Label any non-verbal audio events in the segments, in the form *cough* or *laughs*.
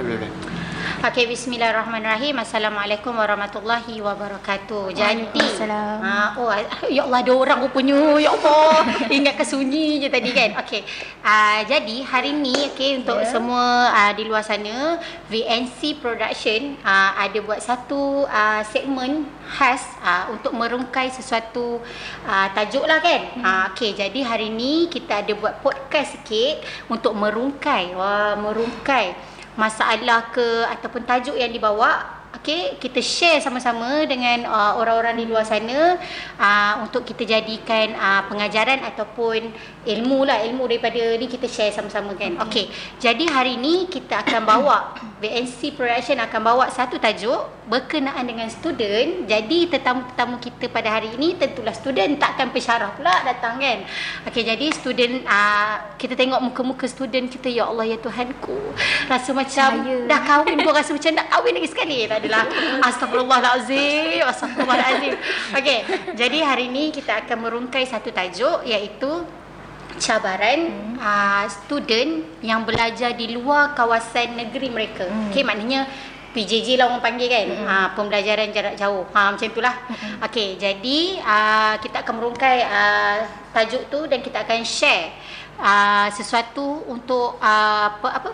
boleh, boleh. boleh. Okey, bismillahirrahmanirrahim. Assalamualaikum warahmatullahi wabarakatuh. Jadi, Waalaikumsalam. ah, oh, ya Allah ada orang rupanya. Ya Allah. *laughs* Ingat kesunyi je tadi kan. Okey. Uh, jadi hari ni okey untuk Ya. semua uh, di luar sana, VNC Production uh, ada buat satu uh, segmen khas uh, untuk merungkai sesuatu uh, tajuk lah kan. Hmm. Uh, okey, jadi hari ni kita ada buat podcast sikit untuk merungkai. Wah, merungkai masalah ke ataupun tajuk yang dibawa okey kita share sama-sama dengan uh, orang-orang di luar sana uh, untuk kita jadikan uh, pengajaran ataupun ilmu lah. Ilmu daripada ni kita share sama-sama kan. Okey jadi hari ni kita akan bawa VNC Production akan bawa satu tajuk berkenaan dengan student. Jadi tetamu-tetamu kita pada hari ini tentulah student. Takkan pensyarah pula datang kan? Okey jadi student uh, kita tengok muka-muka student kita. Ya Allah ya Tuhanku. Rasa macam Saya. dah kahwin pun rasa macam nak kahwin lagi sekali. Tak adalah. *laughs* Astagfirullahalazim astagfirullahalazim okey jadi hari ni kita akan merungkai satu tajuk iaitu cabaran hmm. uh, student yang belajar di luar kawasan negeri mereka hmm. okey maknanya PJJ lah orang panggil kan hmm. uh, pembelajaran jarak jauh ha macam itulah hmm. okey jadi uh, kita akan merungkai uh, tajuk tu dan kita akan share uh, sesuatu untuk uh, apa apa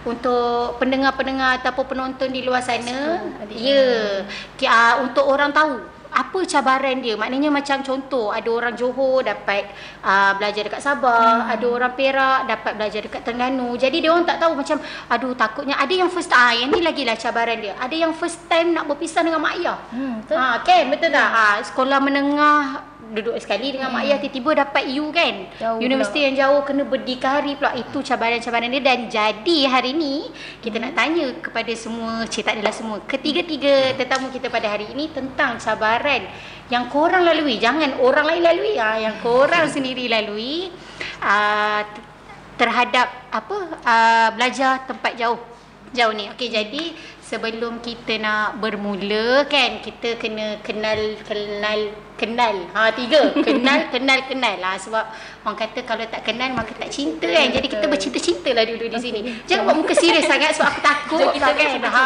untuk pendengar-pendengar ataupun penonton di luar sana ya yeah, uh, untuk orang tahu apa cabaran dia? Maknanya macam contoh ada orang Johor dapat uh, belajar dekat Sabah hmm. ada orang Perak dapat belajar dekat Terengganu. Jadi dia orang tak tahu macam aduh takutnya ada yang first ah yang ni lagi lah cabaran dia. Ada yang first time nak berpisah dengan mak ayah. Hmm, betul. ha kan? Betul tak? Ha, sekolah menengah duduk sekali dengan mak ayah tiba-tiba dapat U kan? Jauh universiti yang jauh kena berdikari pula. Itu cabaran-cabaran dia. Dan jadi hari ni kita nak tanya kepada semua cik tak adalah semua ketiga-tiga tetamu kita pada hari ini tentang cabaran yang korang lalui. Jangan orang lain lalui. Ah yang korang sendiri lalui ah, terhadap apa ah, belajar tempat jauh. Jauh ni. Okey jadi sebelum kita nak bermula kan kita kena kenal kenal kenal. Ha tiga. *laughs* Kenal kenal kenal. Lah sebab orang kata kalau tak kenal maka tak cinta kan? Jadi kita bercinta-cinta lah dulu di sini. Jangan buat muka serius sangat sebab aku takut kita lah kan? ha.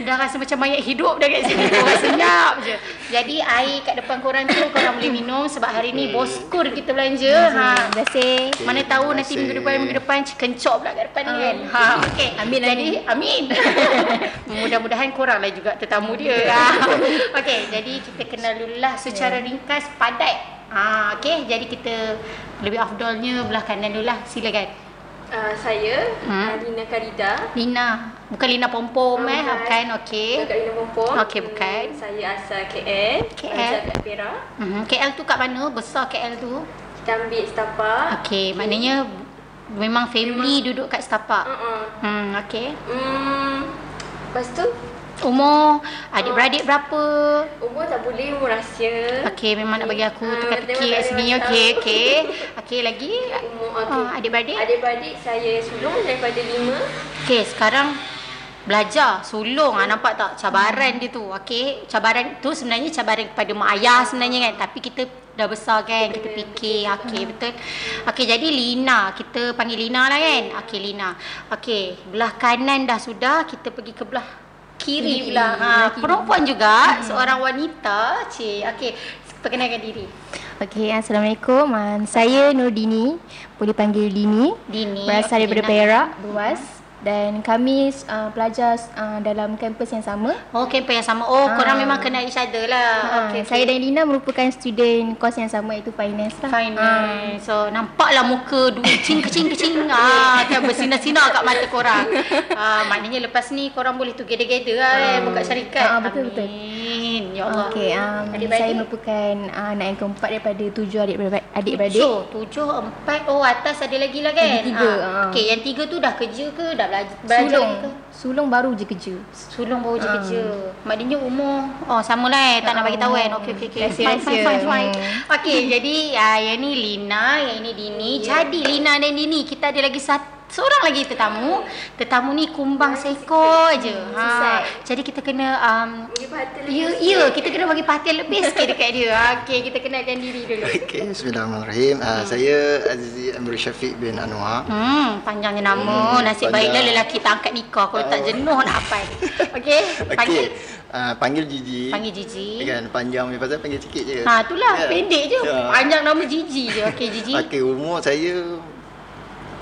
dah rasa macam mayat hidup dah kat sini. Korang senyap je. Jadi air kat depan korang tu korang boleh minum sebab hari ni boskur kita belanja. Ha. Terima kasih. Mana tahu nanti minggu depan minggu depan kencok pula kat depan ni kan. Ha okey. Amin, Jadi amin. *laughs* Mudah-mudahan korang lah juga tetamu dia. *laughs* Ha. okey, jadi kita kenal dululah secara ringkas padat. Ha okey, jadi kita lebih afdolnya belah kanan dululah. Silakan. Uh, saya Hmm. hmm. Lina Karida. Lina. Bukan Lina Pom-pom eh, bukan okey. Bukan Lina Pompong. Okey, bukan. Saya asal KL. KL. Kat Perak. Mhm. KL tu kat mana? Besar KL tu. Kita ambil setapak. Okey, maknanya memang family duduk kat setapak. Uh-uh. Hmm, okey. Hmm. Lepas tu, Umur adik-beradik berapa? umur tak boleh, umur rahsia. Okey, memang nak bagi aku Ah, teka-teki kat sini. Okey, okey. Okey, lagi? Umur, Ah, okey. adik-beradik? Adik-beradik saya sulung daripada lima. Okey, sekarang belajar sulung ah nampak tak cabaran dia tu okey cabaran tu sebenarnya cabaran kepada mak ayah sebenarnya kan tapi kita dah besar kan kita fikir okey betul okey jadi Lina kita panggil Lina lah kan okey Lina okey belah kanan dah sudah kita pergi ke belah kiri Kiri, pula ha kiri. perempuan juga seorang wanita cik okey perkenalkan diri Okey, Assalamualaikum. Um, saya Nurdini, boleh panggil Dini. Dini Berasal okey, daripada. Perak, Luas. Dan kami uh, pelajar uh, dalam kampus yang sama. Oh, campur yang sama. Oh, Ah. korang memang kenal each other lah. Okay, Okey, Saya okey. dan Lina merupakan student kos yang sama iaitu finance lah. Finance. So nampaklah muka dua kecing kecing kecing *laughs* ah kan bersinar-sinar kat mata korang. Ah maknanya lepas ni korang boleh together-together lah eh buka syarikat. Ah, betul, betul. Amin. Ya Allah. Okey, um, Adik-beradik? saya merupakan uh, anak yang keempat daripada tujuh adik-beradik. adik-beradik. Tujuh, tujuh, empat. Oh, atas ada lagi lah kan? Tiga, Ah. ah. Okey, yang tiga tu dah kerja ke? Dah belajar, belajar Sulung. ke? Sulung baru je kerja. Sulung baru je Ah. kerja. Maknanya umur oh sama lah eh. Tak nak bagi tahu kan. Okey okey okey. Fine fine fine fine. Hmm. Okey jadi uh, yang ni Lina, yang ini Dini. Jadi Lina dan Dini kita ada lagi satu seorang lagi tetamu. Tetamu ni kumbang seekor je. Ha. Jadi kita kena um, Bagi Ya, ya, kita kena bagi perhatian lebih sikit dekat dia. Okey, kita kenalkan diri dulu. Okey, bismillahirrahmanirrahim. Uh, saya Azizi Amri Syafiq bin Anwar. Hmm, panjangnya nama. Hmm, Nasib panjang. baiklah lelaki tak angkat nikah kalau tak jenuh nak hafal. *laughs* Okey, panggil Okey. Uh, panggil Gigi. panggil Gigi. Kan panjang punya pasal panggil sikit je. Ha, itulah Kan? pendek je. Ya. Panjang nama Gigi je. Okey, Gigi. Okey, umur saya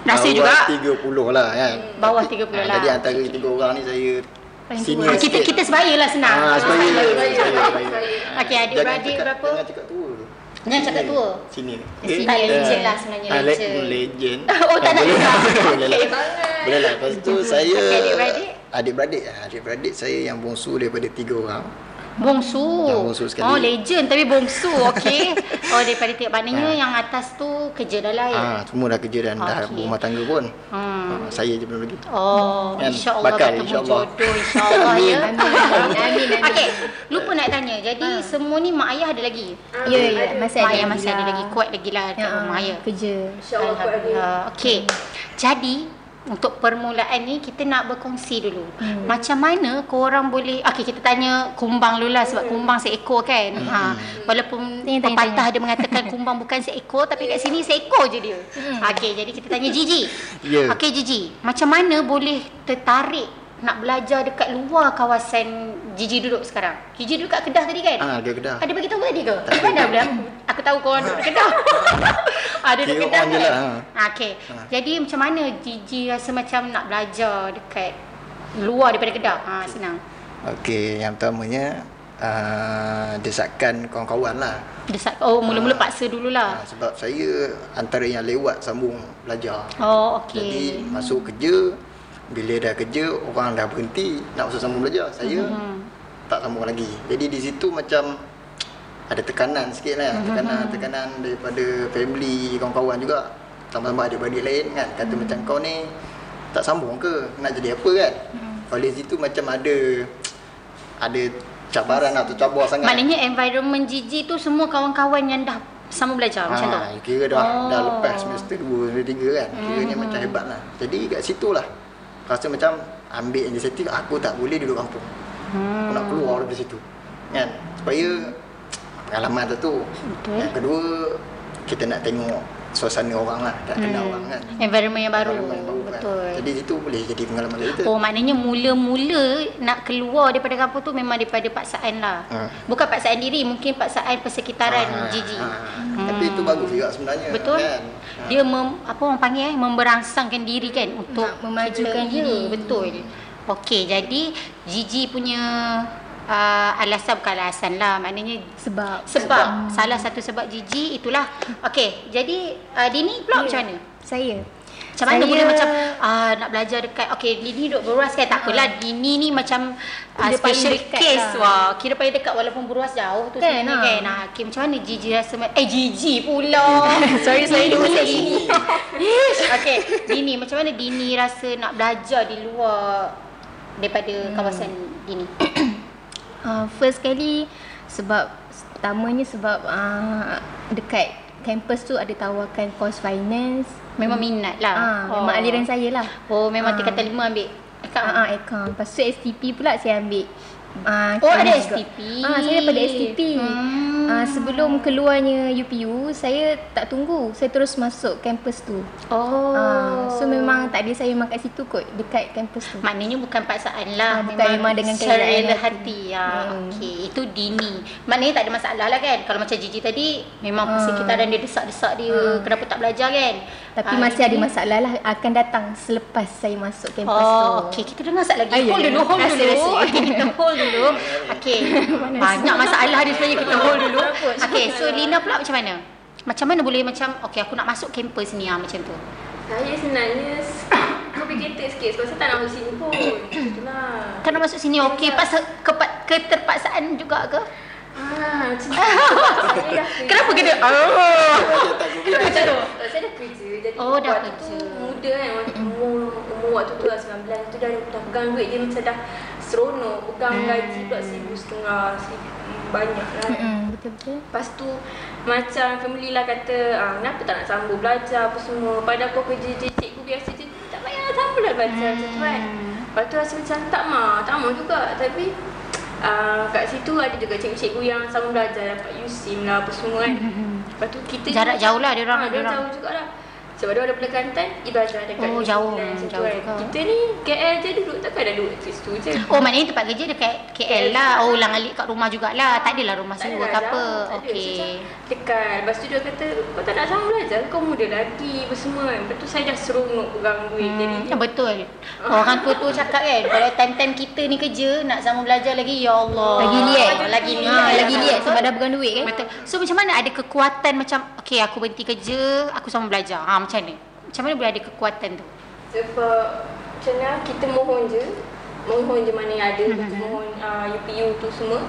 bawah juga. 30 lah kan. Bawah Tapi- 30 ah, lah. Jadi antara tiga orang ni saya senior Ah, kita sikit. kita sebaya lah senang. Ah, sebaya. Sebaya. sebaya, sebaya. Okey, adik-beradik berapa? Jangan cakap tua. Jangan cakap tua. Sini. Eh, tak, legend lah sebenarnya, Ah, le- legend. Legend. *laughs* Oh, tak nak boleh. cakap. Boleh lah. *laughs* *laughs* Boleh lah. Lepas tu saya adik-beradik? Adik-beradik. ah, Adik-beradik saya yang bongsu daripada tiga orang. Bongsu. Yang bongsu sekali. Oh, legend tapi bongsu. Okey. *laughs* oh, daripada tiap maknanya Ah. yang atas tu kerja dah lain. Ah, semua dah kerja dan dah Okey. berumah tangga pun. Hmm. Ah, saya je belum lagi. Oh, Kan, insya-Allah bakal, insya-Allah. jodoh insya-Allah ya. Amin, amin, amin. Okey, lupa nak tanya. Jadi semua ni mak ayah ada lagi? Ya, ya. Masih mak ada ayah lagi masih ada lagi kuat lagi lah dekat Ya, rumah ya. Kerja. InsyaAllah kuat lagi. Okey. Jadi untuk permulaan ni kita nak berkongsi dulu. Hmm. Macam mana korang boleh Okey kita tanya kumbang dulu lah sebab kumbang seekor kan. Hmm. Ha walaupun Tanya, tanya, pepatah dia mengatakan *laughs* kumbang bukan seekor tapi kat sini seekor je dia. Hmm. Okey jadi kita tanya Gigi. Ya. Okey Gigi, macam mana boleh tertarik nak belajar dekat luar kawasan Gigi duduk sekarang? Gigi duduk kat Kedah tadi kan? Ah, dia kedah. Ada bagi tahu tadi ke? Tak mana boleh aku, aku tahu kau duduk Kedah. *laughs* Ada duduk Kira Kedah je kan? lah, ha. Okey. Jadi macam mana Gigi rasa macam nak belajar dekat luar daripada Kedah? Ha senang. Okey, yang pertamanya uh, desakan kawan-kawan lah. Desak oh mula-mula Ah. paksa dululah. Ah, sebab saya antara yang lewat sambung belajar. Oh Jadi okey. masuk kerja, bila dah kerja orang dah berhenti nak masuk sambung belajar. Saya Mhm. tak sambung lagi. Jadi di situ macam ada tekanan sikit lah. Mhm. Tekanan tekanan daripada family, kawan-kawan juga. Sama-sama adik-beradik lain kan. Kata Mhm. macam kau ni tak sambung ke? Nak jadi apa kan? Mhm. Oleh situ macam ada ada cabaran atau cabar sangat. Maknanya environment Gigi tu semua kawan-kawan yang dah sama belajar macam tu. Ah, kira dah Oh. dah lepas semester 2 semester 3 kan. Kiranya Mhm. macam hebat lah. Jadi kat situ lah rasa macam ambil inisiatif aku tak boleh duduk kampung. Hmm. Aku nak keluar dari situ. Kan? Supaya *tsk* pengalaman tu tu. Betul. Yang kedua kita nak tengok suasana orang lah, tak kenal Hmm. orang kan. Environment yang baru. Environment yang baru kan. Betul. Jadi situ boleh jadi pengalaman kita. Oh maknanya mula-mula nak keluar daripada kampung tu memang daripada paksaan lah. Ha. Bukan paksaan diri, mungkin paksaan persekitaran Ah, Gigi. ah. Hmm. Tapi itu bagus juga sebenarnya. Betul. Kan? Dia mem, apa orang panggil eh memberangsangkan diri kan untuk Nak memajukan diri. Betul. Okey, jadi Gigi punya uh, alasan bukan alasan lah, maknanya Sebab. sebab salah satu sebab Gigi itulah. Okey, jadi uh, Dini pula macam mana? Saya. Macam mana Saya- boleh macam uh, nak belajar dekat Okay Dini duduk beruas kan Tak apalah Dini ni macam uh, Special case lah. Wah Kira paling dekat Walaupun beruas jauh tu Kan, sebenarnya ah. kan nah, okay, Macam mana Gigi rasa Eh Gigi pula *laughs* Sorry, sorry, Dini. dia Dini. Ish, Okay Dini macam mana Dini rasa nak belajar di luar Daripada Hmm. kawasan Dini Uh, first kali sebab pertamanya sebab uh, dekat kampus tu ada tawarkan course finance. Memang minat lah Ah, memang aliran saya lah. Oh memang Ah. tingkatan lima ambil Account Ah, ah, account. Lepas tu STP pula saya ambil. Ah, Oh, ada. STP. Ah, saya daripada STP. Hmm. Ah, sebelum keluarnya UPU, saya tak tunggu. Saya terus masuk kampus tu. Oh Ah, so memang tak ada saya memang kat situ kot, dekat kampus tu. Maknanya bukan paksaan lah Ah, bukan, memang dengan secara kerelaan rela hati. hati. Ya, Hmm. okey. Itu dini. Maknanya tak ada masalah lah kan. Kalau macam Gigi tadi memang Ah. persekitaran dia desak-desak dia. Kenapa tak belajar kan? Tapi Ah, masih ada masalah lah akan datang selepas saya masuk kampus tu. Oh, okey. Kita dengar sat lagi. Ah, ya, hold ya. dulu, hold Rasa, dulu. rasa. Okey, kita hold dulu. Okey. *laughs* Banyak masalah dia sebenarnya kita hold dulu. *laughs* Okey, so Lina pula macam mana? Macam mana boleh macam okey aku nak masuk kampus ni ah macam tu. Saya sebenarnya *coughs* complicated sikit sebab saya tak nak masuk sini pun. *coughs* Itulah. Kan nak masuk sini okey pas kepa- keterpaksaan juga ke? Ah, *laughs* macam tu. Kenapa kita? Oh. Macam tu. Saya dah kerja. Jadi Oh, dah waktu kerja. tu muda kan. Waktu umur, umur waktu tu lah 19 tu dah, dah pegang duit dia macam dah seronok. Pegang Hmm. gaji pula seribu setengah. seribu- Banyak lah. Betul-betul. Lepas tu macam family lah kata ah, kenapa tak nak sambung belajar apa semua Padahal kau kerja je cikgu biasa je tak lah belajar macam tu kan. Lepas tu rasa macam tak mau, tak mau juga. Tapi uh, kat situ ada juga cikgu-cikgu yang sama belajar dapat USIM lah apa semua kan. *laughs* Lepas tu kita Jarak jauh lah dia orang, Ha, dia orang. jauh juga lah. Sebab dia ada Kelantan, dia belajar dekat Oh, jauh, tu jauh kan. juga. Kita ni KL je duduk takkan ada duduk kat situ je. Oh maknanya tempat kerja dekat KL lah. Oh ulang alik kat rumah jugalah. Tak adalah rumah sewa ke apa. Okey. Dekat. Lepas tu dia kata, kau tak nak sama belajar, kau muda lagi apa semua. Lepas tu saya dah seronok pegang duit. Jadi Hmm, ya betul. Orang tua tu cakap kan, kalau time-time kita ni kerja nak sama belajar lagi, ya Allah. Lagi liat. Lagi Ha, liat. lagi liat sebab dah pegang duit kan. Betul. So macam mana ada kekuatan macam, okay aku berhenti kerja, aku sama belajar. Ha macam mana? Macam mana boleh ada kekuatan tu? Sebab macam mana kita mohon je. Mohon je mana yang ada. Mhm. tu mohon uh, UPU tu semua.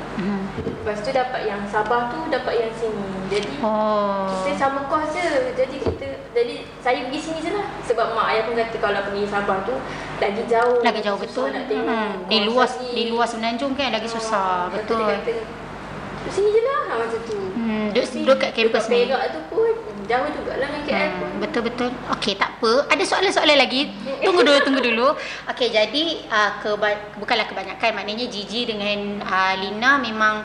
Lepas tu dapat yang Sabah tu, dapat yang sini. Jadi Oh. kita sama kos je. Jadi kita jadi saya pergi sini je lah. Sebab mak ayah pun kata kalau pergi Sabah tu lagi jauh. Lagi jauh betul. Nak tengok. Hmm. Di luas lagi. di luas Semenanjung kan lagi susah. Tu Betul. Kata, "Duduk sini je lah ha, macam tu. Hmm, duduk duduk kat kampus ni. Perak tu pun jauh jugalah dengan KL. Hmm, betul betul. Okey, tak apa. Ada soalan-soalan lagi. *laughs* Tunggu dulu, tunggu dulu. Okey, jadi uh, keba- bukanlah kebanyakan. Maknanya Gigi dengan uh, Lina memang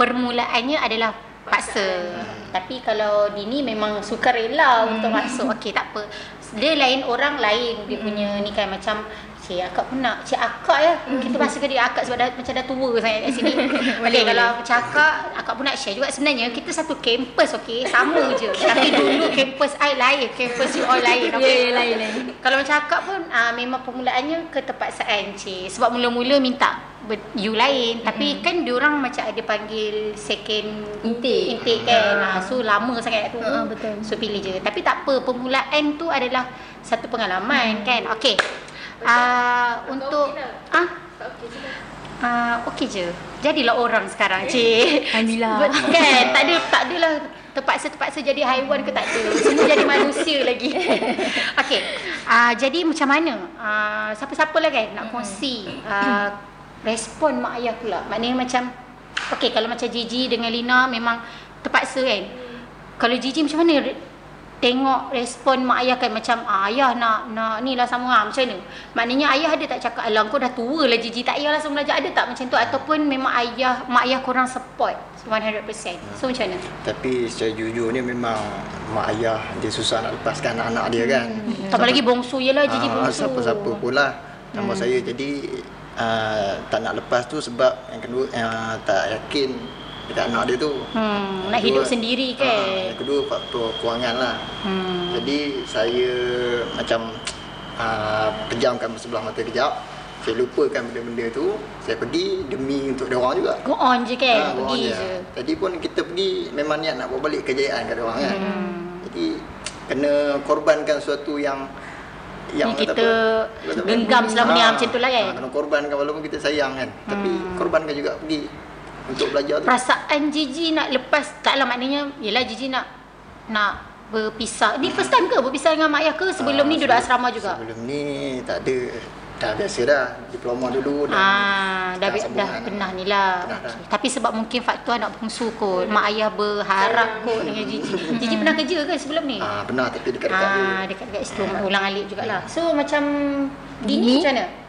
permulaannya adalah paksa. Tapi kalau Dini memang suka rela untuk masuk. Okey, tak apa. Dia lain orang lain dia punya ni kan macam Cik akak pun nak. Cik akak ya. Kita bahasakan dia akak sebab dah, macam dah tua sangat kat sini. *laughs* Okey kalau Cik akak Akak pun nak share juga. Sebenarnya kita satu kampus okey. Sama je. *laughs* Tapi dulu kampus I lain Kampus you all lain *laughs* Ya, okey. ya, lain, lain. Kalau macam akak pun uh, Memang permulaannya Keterpaksaan cik. Sebab mula-mula minta You lain. Tapi kan diorang macam ada panggil Second Intake. Intake kan. Uh, So lama sangat tu. Ha, betul. So pilih je. Tapi tak apa Permulaan tu adalah Satu pengalaman kan. Okey uh, Untuk tak? Ah, Tak okey je lah. uh, okey je. Jadilah orang sekarang, cik. *laughs* Alhamdulillah. Kan? Tak ada tak adalah terpaksa-terpaksa jadi haiwan ke tak ada. Semua jadi manusia *laughs* lagi. *laughs* okey. Uh, jadi macam mana? Uh, siapa-siapa lah kan nak kongsi uh, respon mak ayah pula. Maknanya macam okey kalau macam Gigi dengan Lina memang terpaksa kan. Kalau Gigi macam mana tengok respon mak ayah kan macam ah, ayah nak nak ni lah sama ah, macam mana? Maknanya ayah ada tak cakap alah kau dah tua lah Gigi tak payahlah sama belajar ada tak macam tu ataupun memang ayah mak ayah korang support 100%. So macam mana? Tapi secara jujurnya memang mak ayah dia susah nak lepaskan anak-anak dia kan. Tambah lagi bongsu je lah Gigi Ah, bongsu. Siapa-siapa pun lah Nama saya jadi uh, Tak nak lepas tu sebab Yang kedua uh, Tak yakin Dekat anak dia tu Hmm, Yang nak hidup kedua- sendiri kan. Yang kedua faktor kewangan lah Hmm. Jadi saya Macam uh, Pejamkan sebelah mata kejap Saya lupakan benda-benda tu Saya pergi demi untuk dia orang juga Go on je kan, Ah, pergi orang je. Tadi pun kita pergi memang niat nak bawa balik kejayaan kat orang kan. Hmm. Jadi kena korbankan sesuatu yang Yang kita apa? Genggam selama ni, Ah, macam tu lah kan? ah, Kena korbankan walaupun kita sayang kan. Tapi korbankan juga pergi untuk belajar tu. Perasaan Gigi nak lepas taklah maknanya yalah Gigi nak nak berpisah. Ni first time ke berpisah dengan mak ayah ke sebelum Ah, ni duduk asrama juga? Sebelum ni tak ada. Dah biasa dah. Diploma dulu dah. Ah, dah, sekarang dah sambungan. pernah ni lah. Dah. Okay. Tapi sebab mungkin faktor anak bongsu kot. Mak ayah berharap kot dengan Gigi. *laughs* Gigi pernah kerja ke sebelum ni? Ah, pernah tapi dekat-dekat. Ah, dekat-dekat situ ulang alik jugalah. So macam? Dini macam mana?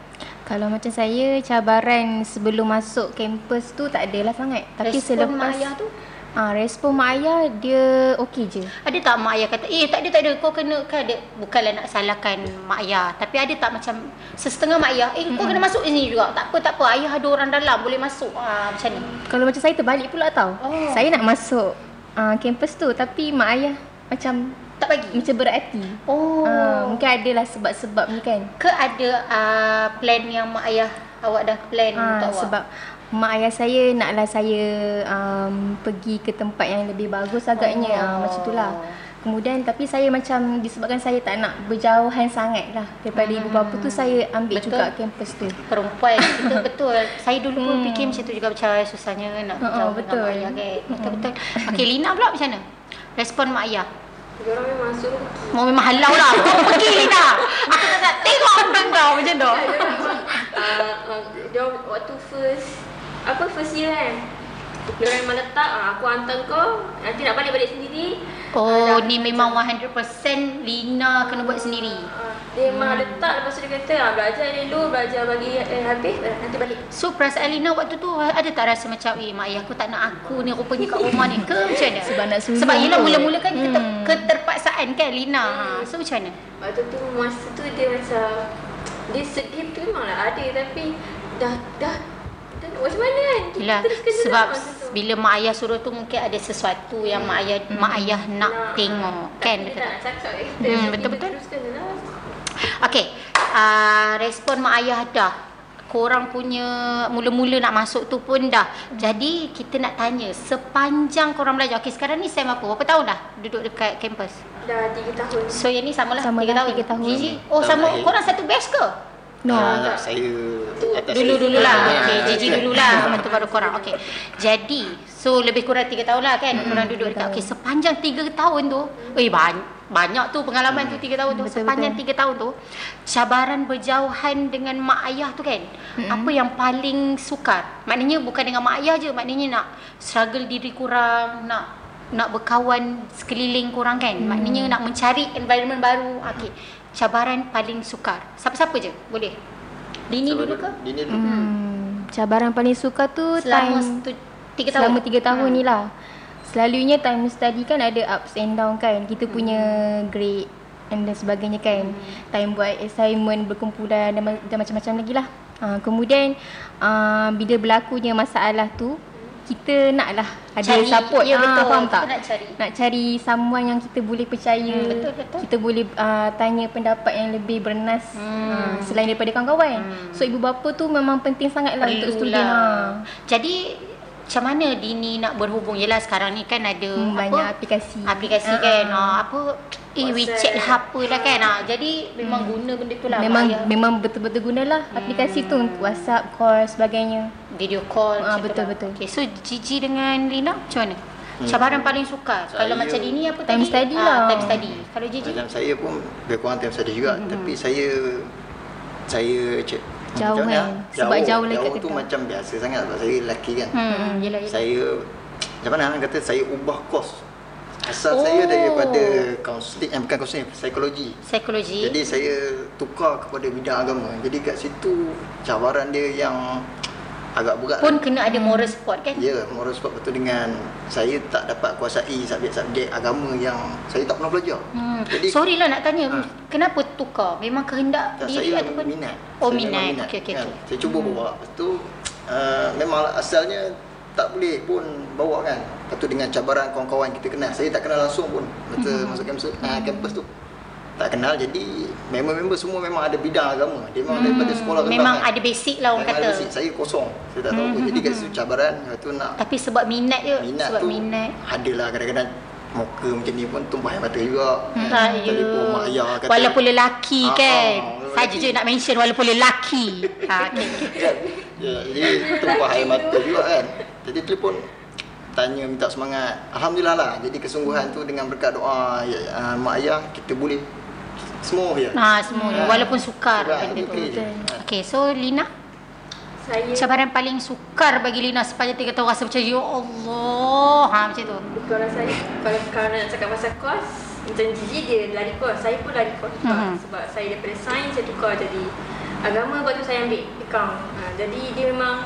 Kalau macam saya cabaran sebelum masuk kampus tu tak adalah sangat. Tapi Respon selepas mak ayah tu? Ah, respon mak ayah dia okey je. Ada tak mak ayah kata, eh tak ada tak ada kau kena kan ada bukanlah nak salahkan mak ayah, tapi ada tak macam sesetengah mak ayah, eh kau kena masuk sini juga. Tak apa tak apa, ayah ada orang dalam boleh masuk. Ah macam ni. Kalau macam saya terbalik pula tau. Oh. Saya nak masuk ah, kampus tu tapi mak ayah macam Tak bagi. macam berhati. Oh. Ah, mungkin adalah sebab-sebab ni kan. Ke ada uh, plan yang mak ayah awak dah plan Ah, untuk awak? sebab mak ayah saya naklah saya um, pergi ke tempat yang lebih bagus agaknya Oh. ah, macam itulah. Kemudian tapi saya macam disebabkan saya tak nak berjauhan sangat lah daripada ibu bapa tu saya ambil Betul. juga kampus tu. perempuan *laughs* kita betul. Saya dulu pun Hmm. fikir macam tu juga macam susahnya nak Ha, ha, berjauh dengan betul. mak ayah kan. Betul betul. Okey Lina pula macam mana? Respon mak ayah. Dia orang memang suruh pergi. Mau memang halau lah. *laughs* Kau pergi Lina. Aku tak nak tengok orang kau macam tu. uh, *laughs* uh, dia orang waktu first apa first year kan dia orang memang letak uh, aku hantar kau nanti nak balik-balik sendiri Oh, ni memang 100% Lina kena buat sendiri. Ah, dia memang letak lepas tu dia kata ah, belajar dulu belajar bagi eh, habis eh, nanti balik So perasaan Lina waktu tu ada tak rasa macam eh mak ayah aku tak nak aku ni rupanya kat rumah ni ke *laughs* macam mana? Sebab nak sulung Sebab yelah mula-mula kan kita Hmm. keterpaksaan kan Lina. Ha, so macam mana? Waktu tu masa tu dia macam dia sedih tu memanglah ada tapi dah dah macam mana kan? Kita Yelah teruskan je sebab lah bila mak ayah suruh tu mungkin ada sesuatu yang mak ayah mak ayah nak tengok kan betul tak? tak nak cakap eh. Hmm, je lah. Okey, uh, respon mak ayah dah. Korang punya mula-mula nak masuk tu pun dah. Jadi kita nak tanya sepanjang korang belajar. Okey, sekarang ni SEM apa? Berapa tahun dah duduk dekat kampus? Dah 3 tahun. So yang ni samalah Sama 3 lah, tahun. tiga tahun. Gigi? Oh Tahun sama akhir. korang satu batch ke? No. Ah, saya atas Dulu-dulu lah. Ah, Okey, ah, Gigi ah. dululah. Lepas tu baru korang. Okey. Jadi, so lebih kurang 3 tahun lah kan korang duduk dekat. Okey, sepanjang 3 tahun tu, eh banyak banyak tu pengalaman tu 3 tahun tu. Betul, Sepanjang 3 tahun tu, cabaran berjauhan dengan mak ayah tu kan. Apa yang paling sukar? Maknanya bukan dengan mak ayah je, maknanya nak struggle diri kurang, nak nak berkawan sekeliling kurang kan. Maknanya nak mencari environment baru. Okey. Cabaran paling sukar. Siapa-siapa je? Boleh. Lini Sabar dulu ke? Dini dulu. Hmm, cabaran paling suka tu Selama time tu, tiga tahun. selama tiga tahun ni lah. Selalunya time study kan ada ups and down kan. Kita punya grade and dan sebagainya kan. Time buat assignment, berkumpulan dan, dan macam-macam lagi lah. Ha, kemudian uh, bila berlakunya masalah tu, kita naklah ada Cari, support. ya Ah, betul. faham Kita tak? nak cari. Nak cari someone yang kita boleh percaya. Hmm, betul, betul. Kita boleh uh, tanya pendapat yang lebih bernas Hmm. uh, selain daripada kawan-kawan. So ibu bapa tu memang penting sangat lah untuk student. Ha. Jadi macam mana Dini nak berhubung? Yelah sekarang ni kan ada Hmm, apa? banyak aplikasi. Aplikasi Ah, kan. Ah, apa eh WeChat lah apa lah kan. Ah, jadi memang guna benda tu lah. Memang ayah. memang betul-betul gunalah aplikasi tu untuk WhatsApp, call sebagainya. video call Ah, macam tu betul, lah. betul. Okay, so Gigi dengan Lina macam mana? Cabaran paling sukar. Kalau Saya- macam Dini apa Time tadi? study Ah, lah. time study. Kalau Gigi? Macam saya pun lebih kurang time study juga Hmm. tapi saya saya cek Jauh kan? Sebab jauh lagi kat jauh tu Kedah. macam biasa sangat sebab saya lelaki kan. Hmm, yelah, yelah. Saya macam mana kata saya ubah kos. Asal Oh. saya daripada kaunseling eh bukan kaunseling psikologi. Psikologi. Jadi saya tukar kepada bidang agama. Jadi kat situ cabaran dia yang agak berat. pun kena ada moral support kan? Ya, moral support betul dengan saya tak dapat kuasai subjek-subjek agama yang saya tak pernah belajar. Hmm. Jadi Sorry lah nak tanya, Ha. kenapa tukar? Memang kehendak tak, diri saya ataupun minat. Oh Saya minat. memang Okey okey kan. okey. Saya cuba bawa. Lepas tu uh, memang asalnya tak boleh pun bawa kan. Lepas tu dengan cabaran kawan-kawan kita kenal. Saya tak kenal langsung pun masa Hmm. masuk kampus, uh, kampus tu. Tak kenal jadi member-member semua memang ada bidang agama. Dia memang daripada sekolah rendah Hmm, Memang kan. ada basic lah orang Memang kata. basic. Saya kosong. Saya tak tahu apa. Jadi kat situ cabaran. Lepas tu nak Tapi sebab minat je. minat sebab tu minat. adalah kadang-kadang muka macam ni pun tumpah air mata juga. Ha, ya. Telefon mak ayah kata. Walaupun lelaki Ah, kan. ah, Saja je nak mention walaupun lelaki. *laughs* ha, okay. Kan? Ya, jadi tumpah air mata juga kan. Jadi telefon tanya minta semangat. Alhamdulillah lah. Jadi kesungguhan tu dengan berkat doa ya, uh, mak ayah kita boleh semua ya. Ha, semuanya. Ha. Walaupun sukar benda tu. okey. Okay, so Lina, Saya cabaran paling sukar bagi Lina sepanjang tiga tahun rasa macam, Ya Allah. Ha, macam tu. kalau saya kalau kalau nak cakap pasal kos macam Gigi dia lari kos saya pun lari kos juga Mhm. sebab saya daripada sains saya tukar jadi agama lepas tu saya ambil account ha, jadi dia memang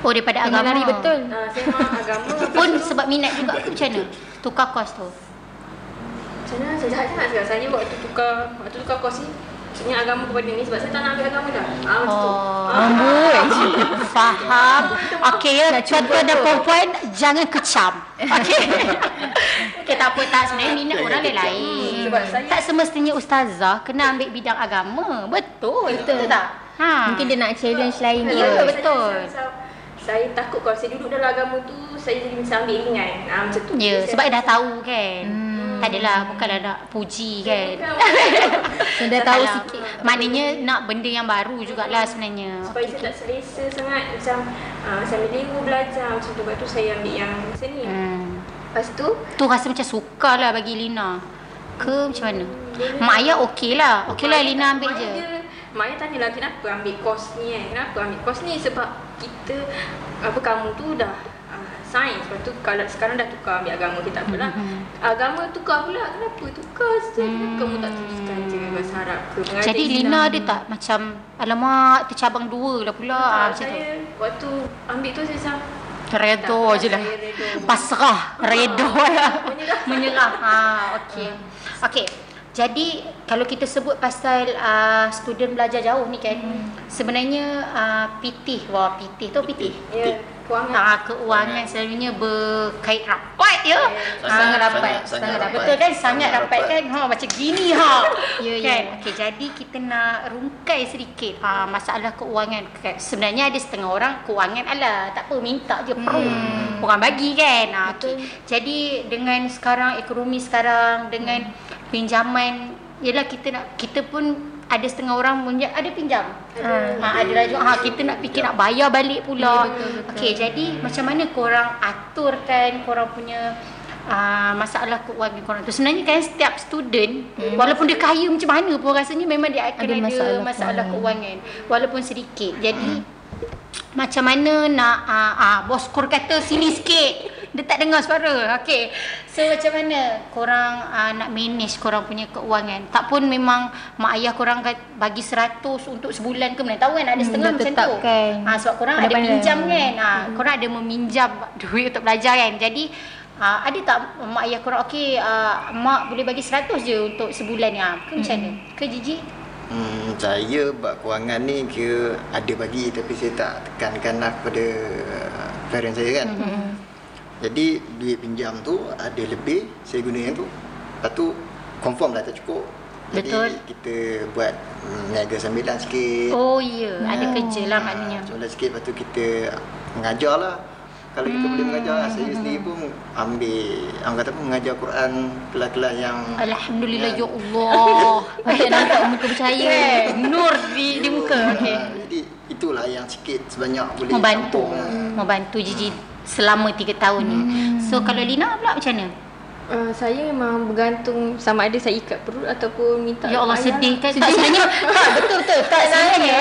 Oh, daripada Kena agama. lari betul. ha, saya agama *laughs* Pun tu- sebab minat juga ke macam mana? Tukar kos tu. macam mana saya jahat sangat sekarang saya waktu tukar waktu tukar kos ni Maksudnya agama kepada ni sebab saya tak nak ambil agama dah. Ah macam tu. Oh, Ah. Amboi. *laughs* Faham. Okey ya, tuan-tuan dan puan-puan jangan kecam. Okey. *laughs* Okey tak apa tak sebenarnya minat orang lain-lain. Sebab saya- tak semestinya ustazah kena ambil bidang agama. Betul. Betul tak? Ha. Mungkin dia nak challenge lain Ya. Saya- betul. Saya, saya, saya takut kalau saya duduk dalam agama tu saya jadi macam ambil ringan. Ah macam tu. Ya, Jadi sebab saya- dah tahu kan. Hmm. Tak adalah, bukanlah nak puji kan. So, *laughs* dah tahu sikit. Maknanya nak benda yang baru jugalah sebenarnya. Supaya saya tak selesa sangat macam uh, sambil minggu belajar macam tu. Lepas tu saya ambil yang seni. Hmm. Hmm. Lepas tu Tu rasa macam sukar lah bagi Lina. Ke macam mana? dia- Mak ayah okey lah. Okey lah Lina ambil Mak je. Dia, mak ayah tanyalah kenapa ambil kos ni kan. Kenapa ambil kos ni sebab kita apa kamu tu dah uh, sains. Lepas tu kalau sekarang dah tukar ambil agama kita tak apalah. Agama tukar pula. Kenapa tukar saja? Kamu tak teruskan je bahasa Arab ke? Mengajar Jadi Islam. Lina ada tak macam alamak tercabang dua lah pula ah, Ah, macam tu. saya waktu ambil tu saya macam Tak, je lah. redha. Pasrah, redha lah. *laughs* Menyerah. Menyerah. Ha, okey. Okey. Jadi kalau kita sebut pasal uh, student belajar jauh ni kan, sebenarnya uh, PT, wah PT tu PT. ya kewangan. Ah, keuangan selalunya berkait rapat ya. Sangat- sangat rapat. sangat- Sangat, sangat rapat. Betul kan? Sangat Sangat rapat rapat. kan? Ha macam gini ha. Ya, ya. kan? Okey, jadi kita nak rungkai sedikit ha, masalah keuangan. Kan, Sebenarnya ada setengah orang keuangan ala tak apa minta je perlu. Hmm. Orang bagi kan. Ha, okey. Jadi dengan sekarang ekonomi sekarang dengan pinjaman Yelah kita nak kita pun ada setengah orang punya ada pinjam. Ah. Ha, ada laju ha kita nak fikir nak bayar balik pula. Ya, betul, betul. Okey, jadi macam mana korang aturkan korang punya uh, masalah keuangan korang tu. Sebenarnya kan setiap student hmm. walaupun dia kaya macam mana pun rasanya memang dia akan Ada ada, masalah masalah, keuangan. keuangan walaupun sedikit. Jadi macam mana nak uh, uh, bos kur kata sini sikit dia tak dengar suara. Okey. So macam mana korang uh, nak manage korang punya keuangan tak pun memang mak ayah korang bagi 100 untuk sebulan ke mana? Tahu kan ada Hmm, setengah dah macam tu. Ah sebab korang ada Pandai-pandai. pinjam kan? Ah korang ada meminjam *laughs* duit untuk belajar kan? Jadi uh, ada tak mak ayah korang okey uh, mak boleh bagi 100 je untuk sebulan ni? Ah ke macam mana? Ke Gigi Hmm, saya buat kewangan ni kira ada bagi tapi saya tak tekankan lah kepada uh, parent saya kan. Mm-hmm. Jadi duit pinjam tu ada lebih saya guna yang tu. Lepas tu confirm dah tak cukup. Jadi Betul. kita buat mm, niaga sambilan sikit. oh ya ada kerja lah maknanya Sambilan sikit lepas tu kita mengajar lah. Kalau kita boleh mengajar lah. Saya sendiri pun ambil, orang kata apa, mengajar Quran kelas-kelas yang Alhamdulillah ya Allah. *laughs* Patut nampak muka bercahaya. Kan? Nur di di muka. Okey. Ah, Jadi itulah yang sikit sebanyak boleh Membantu. sambung. Membantu Gigi selama 3 tahun ni. So kalau Lina pula macam mana? Uh, saya memang bergantung sama ada saya ikat perut ataupun minta Ya Allah ayah. sedih kan. Tak sebenarnya *laughs* tak betul betul. Tak sebenarnya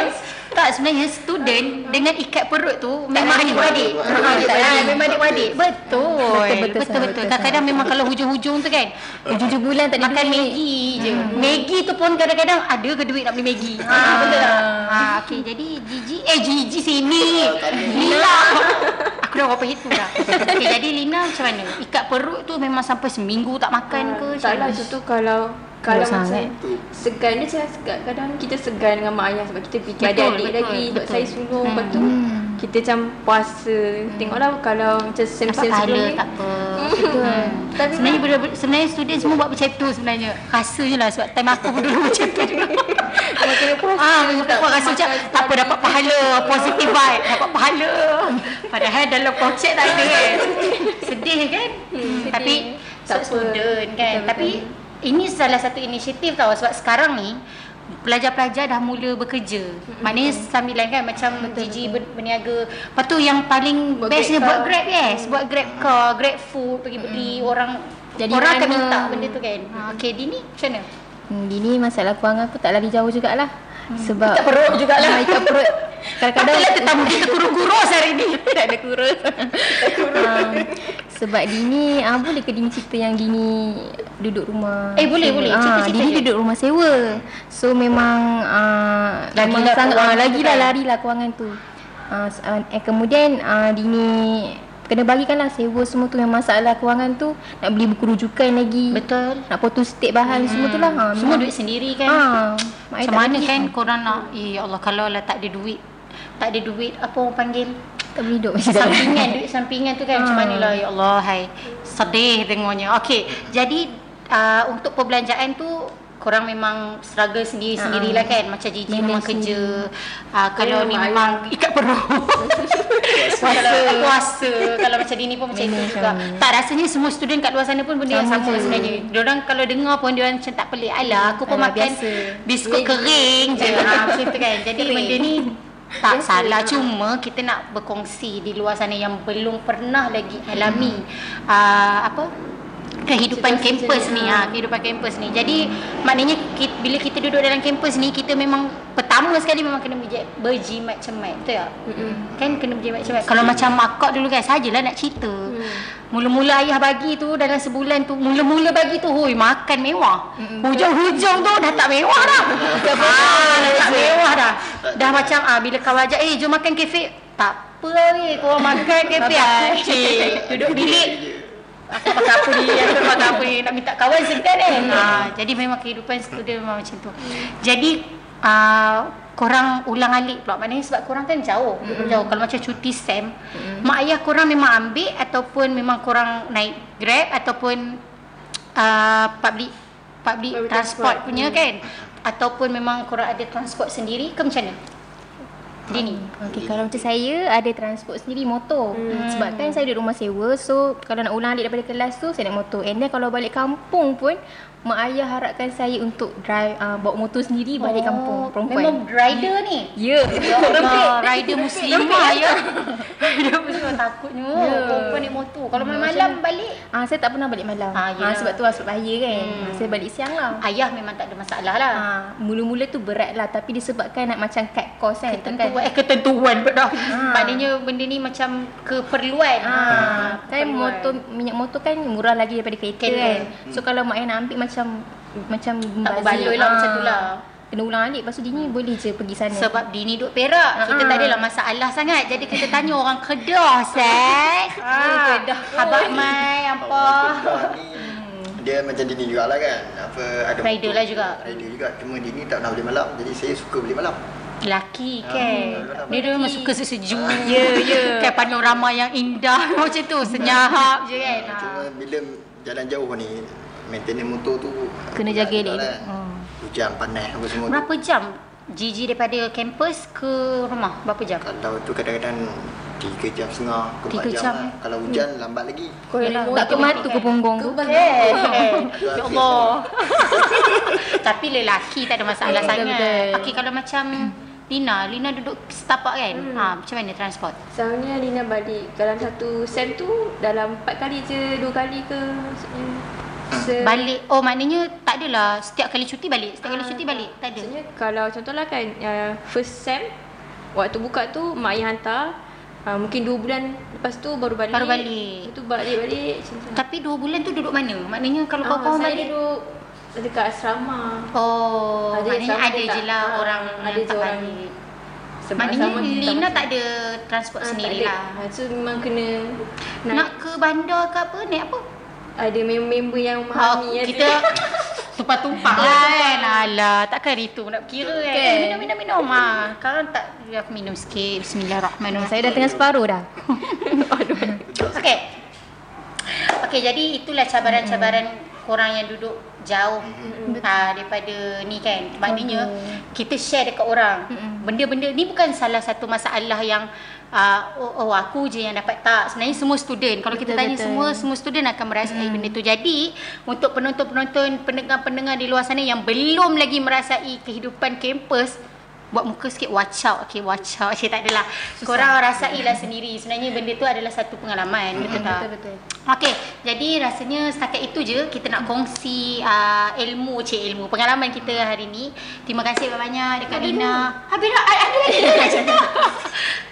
tak sebenarnya student dengan ikat perut tu memang adik-beradik. adik-beradik. Ha, memang adik-beradik. Betul. Betul, betul, Betul Kadang-kadang memang kalau hujung-hujung tu kan Hujung bulan tak ada makan. Maggi je. Maggi tu pun kadang-kadang ada ke duit nak beli Maggi. Ha, betul tak? Ha, okey jadi Gigi eh Gigi sini. Lina. *laughs* Aku dah berapa itu dah. Okey jadi Lina macam mana? Ikat perut tu memang sampai seminggu tak makan ke? Ah, Macam tak lah mana? contoh kalau kalau Tak macam sangat. segan dia saya segan kadang kita segan dengan mak ayah sebab kita fikir adik-adik betul, lagi sebab betul. saya sulung Hmm. lepas tu kita macam puasa tengoklah kalau macam Dapat sem-sem sebelum ni tak apa. Betul. Tapi Sebenarnya bila sebenarnya student semua buat macam tu sebenarnya. Rasa je lah sebab time aku pun dulu macam tu juga. *laughs* kena puasa Ah, pun rasa macam apa dapat pahala, positive vibe, dapat pahala. Padahal dalam projek tak ada kan. *laughs* Sedih kan? Hmm, tapi Tak tak student kan. Tapi ini salah satu inisiatif tau sebab sekarang ni pelajar-pelajar dah mula bekerja. Maknanya sambilan kan macam Gigi ber, berniaga. Lepas tu yang paling Buat bestnya buat. Grab yes, buat Grab car, Grab food, pergi beli orang Jadi orang akan minta benda tu kan. Ha, okay, Dini macam mana? Hmm, Dini masalah kewangan aku tak lari jauh jugalah. Sebab Ikat perut jugalah. Ah, ikat perut. Kadang-kadang *laughs* Patutlah tetamu kita kurus-kurus hari ni. *laughs* tak ada kurus. Ah, sebab Dini ah boleh ke Dini cerita yang Dini duduk rumah Eh, boleh, sewa? boleh. Ah, Cerita-cerita Dini je. duduk rumah sewa. So memang ah Lagilah memang sangat ah, tu lagilah kan. larilah kewangan tu. Ah, ah, eh, kemudian ah, Dini kena bagikanlah sewa semua tu yang masalah kewangan tu nak beli buku rujukan lagi. Betul. Nak potong stik bahan semua tu lah. Ah, Semua duit sendiri kan. I Macam mana kan korang nak Eh ya Allah kalau lah tak ada duit Tak ada duit Apa orang panggil tak boleh hidup macam. Sampingan Duit sampingan tu kan Macam Ah. mana lah Ya Allah hai. Sedih tengoknya Okey Jadi uh, Untuk perbelanjaan tu Korang memang struggle sendiri-sendiri lah kan? Macam Gigi Manage memang kerja. uh, Kalau ni memang ikat perut. *laughs* Puasa. Puasa. Kalau macam Dini pun macam itu Manage juga. Tak rasanya semua student kat luar sana pun Benda yang Sama sama je. sebenarnya. Diorang kalau dengar pun Diorang macam tak pelik. Alah aku pun Alah, makan biasa. Biskut kering je. Ha, Macam tu kan. Jadi benda ni tak salah cuma kita nak berkongsi di luar sana yang belum pernah lagi alami uh, apa kehidupan kampus ni ha, ha. kehidupan kampus ni. Jadi maknanya kita, bila kita duduk dalam kampus ni kita memang pertama sekali memang kena berji- berjimat cermat betul tak? Mm-mm. Kan kena berjimat cermat. Kalau macam akak dulu kan sajalah nak cerita. Mula-mula ayah bagi tu dalam sebulan tu mula-mula bagi tu hui makan mewah. Hujung-hujung tu dah tak mewah dah. *laughs* ah, dah tak mewah dah. Dah macam ah bila kawan ajak eh jom makan kafe tak apa ni kau makan kafe *laughs* aku cik *laughs* duduk bilik aku pakai apa ni? Aku pakai apa ni? Nak minta kawan segan kan ha, jadi memang kehidupan student memang macam tu. Jadi uh, korang ulang alik pula. Maknanya sebab korang kan jauh. Mm-hmm. jauh. Kalau macam cuti SEM mm-hmm. mak ayah korang memang ambil ataupun memang korang naik grab ataupun uh, public public Public transport, transport. punya kan? Ataupun memang korang ada transport sendiri ke macam mana Dini Okey, kalau macam saya ada transport sendiri motor. Hmm. Sebab kan saya duduk rumah sewa. So kalau nak ulang alik daripada kelas tu saya naik motor. And then kalau balik kampung pun mak ayah harapkan saya untuk drive uh, bawa motor sendiri balik kampung perempuan. Memang rider ni Ya. Ya Allah, *laughs* rider muslimah ya. Rider muslimah takutnya. Ya. Perempuan naik motor. Kalau malam-malam balik, Ah saya tak pernah balik malam. Ah, Ah, yelah. sebab tu sebab bahaya kan. Hmm. Hmm. Saya balik siang lah. ayah memang tak ada masalah lah. Ah, mula-mula tu berat lah tapi disebabkan nak macam cut cost kan. Ketentuan, eh ketentuan dah. Ha. Maknanya benda ni macam keperluan. Ah, kan keperluan. motor minyak motor kan murah lagi daripada kereta Kereta. kan. So kalau mak ayah nak ambil macam macam tak bazir. berbaloi lah Ah. macam tu lah. Kena ulang alik lepas tu Dini boleh je pergi sana. Sebab Dini duduk Perak, kita Ah. tak adalah masalah sangat. Jadi kita tanya orang Kedah, Sat. *laughs* Ah, Kedah. Abang Mai apa? dia macam Dini jugalah kan apa ada Rider lah juga. rider juga cuma Dini tak pernah beli malam jadi saya suka beli malam Lelaki Ah, kan. Dia dia memang suka sesejuk Ya, ya. *laughs* Kan panorama yang indah *laughs* Macam tu Senyap je kan cuma bila jalan jauh ni maintenance motor tu Kena jaga dia. lah. Hmm. hujan panas apa semua tu. Berapa jam Gigi daripada kampus ke rumah Berapa jam kalau tu kadang-kadang 3 jam setengah ke 4 Tiga jam, jam. lah. kalau hujan lambat lagi Kau Yelah, Tak ke matu ke punggung tu. Eh, *laughs* Ya Allah *laughs* Tapi lelaki tak ada masalah Betul, sangat. Okey kalau macam Lina Lina duduk setapak kan Hmm. ha, Macam mana transport Soalnya Lina balik dalam satu sem tu dalam empat kali je, dua kali ke maksudnya. Se- Balik Oh maknanya Tak adalah Setiap kali cuti balik Setiap kali Ah, cuti balik Tak ada Maksudnya kalau contohlah kan uh, first sem waktu buka tu mak ayah hantar uh, mungkin dua bulan lepas tu baru balik. Baru balik. Lepas tu balik-balik macam tu. Tapi dua bulan tu duduk mana? Maknanya kalau Ah, kau-kau saya balik duduk dekat asrama. Oh, Ada maknanya sama ada je lah ah, orang ada yang je tak orang balik. Sebab Maknanya asrama Lina tak ada transport Ah, sendiri tak ada. lah. Ah, So memang kena Nak ke bandar ke apa? Naik apa? Ada member-member yang memahami ada. kita tumpah-tumpah lah kan. Alah, takkan itu nak kira kan. Eh, minum, minum, minum. Ha. Sekarang tak, aku minum sikit. Bismillahirrahmanirrahim. Saya dah tengah separuh dah. *laughs* Okey. Okey, jadi itulah cabaran-cabaran korang yang duduk jauh ha, daripada ni kan. Maknanya kita share dekat orang. Benda-benda ni bukan salah satu masalah yang uh, oh, oh aku je yang dapat tak. Sebenarnya semua student. Kalau kita Betul, tanya betul. semua semua student akan merasai benda tu. Jadi untuk penonton-penonton, pendengar-pendengar di luar sana yang belum lagi merasai kehidupan kampus buat muka sikit watch out okay watch out *laughs* okay, tak adalah korang rasailah sendiri sebenarnya benda tu adalah satu pengalaman betul tak Betul betul. Okey, jadi rasanya setakat itu je kita nak kongsi uh, ilmu, cik ilmu, pengalaman kita hari ni. Terima kasih banyak dekat Lina. Habis dah, ada ada lagi. *laughs*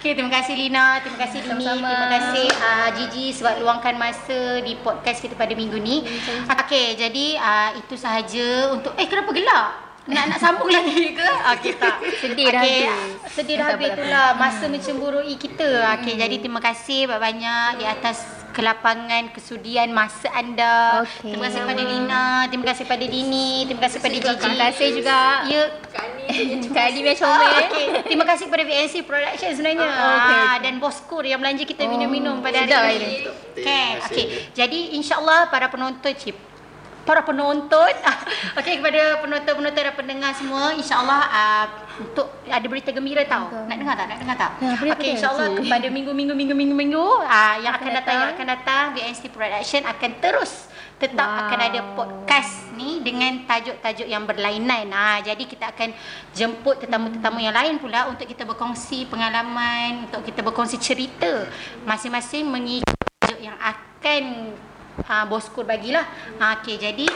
Okey, terima kasih Lina, terima kasih Dini, Sama-sama. terima kasih uh, Gigi sebab luangkan masa di podcast kita pada minggu ni. Okey, jadi uh, itu sahaja untuk eh kenapa gelak? Nak nak sambung lagi ke? *laughs* Okey tak. Sedih dah Okey, habis. Sedih dah habis itulah masa mencemburui kita. Okey, jadi terima kasih banyak-banyak di atas kelapangan kesudian masa anda. Okey. Terima kasih kepada Lina, terima kasih kepada Dini, terima kasih kepada Gigi. Terima kasih juga. Ya. Kak *laughs* Oh, comel. okay. Terima kasih kepada VNC Production sebenarnya. Oh, okey. Ah, dan Boskur yang belanja kita minum-minum pada sedap hari ini. Okay. okay. Jadi insya-Allah para penonton cip para penonton. *laughs* Okey kepada penonton-penonton dan pendengar semua insya-Allah uh, untuk ada berita gembira tau. Nak dengar tak? Nak dengar tak? Ya, okey insya-Allah cik. kepada minggu-minggu minggu-minggu minggu uh, yang akan Akan datang yang akan datang VNC Production akan terus tetap Wow. akan ada podcast ni dengan tajuk-tajuk yang berlainan. Ha, jadi kita akan jemput tetamu-tetamu yang lain pula untuk kita berkongsi pengalaman, untuk kita berkongsi cerita masing-masing mengikut tajuk yang akan ha, bosku bagilah. Ha, okey jadi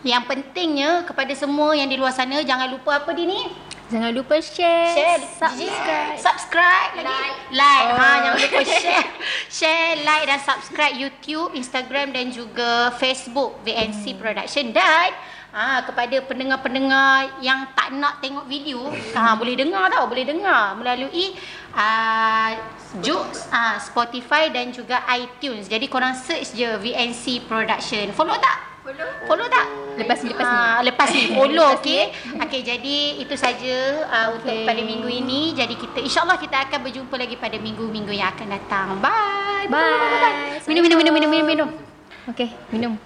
yang pentingnya kepada semua yang di luar sana jangan lupa apa dia ni? Jangan lupa share, Share, subscribe. subscribe lagi. Like. Like. Ha, Oh. jangan lupa *laughs* share. share, like dan subscribe YouTube, Instagram dan juga Facebook VNC Production dan Ha, kepada pendengar-pendengar yang tak nak tengok video, ha, boleh dengar tau, boleh dengar melalui uh, Joox, uh, Spotify dan juga iTunes. Jadi korang search je VNC Production. Follow tak? Follow. Follow tak? Lepas ni, lepas ni. Ah, lepas ni *laughs* follow okey. Okey jadi itu saja uh, untuk Okey. pada minggu ini. Jadi kita insyaallah kita akan berjumpa lagi pada minggu-minggu yang akan datang. Bye. Bye. Minum minum minum minum minum minum. Okay, minum.